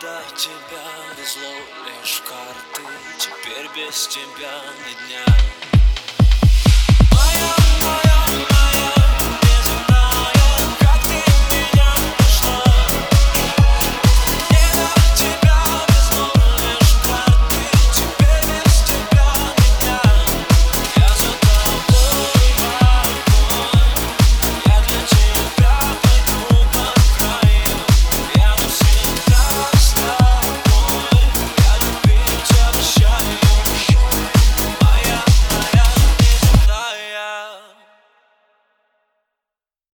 до тебя везло лишь карты Теперь без тебя ни дня.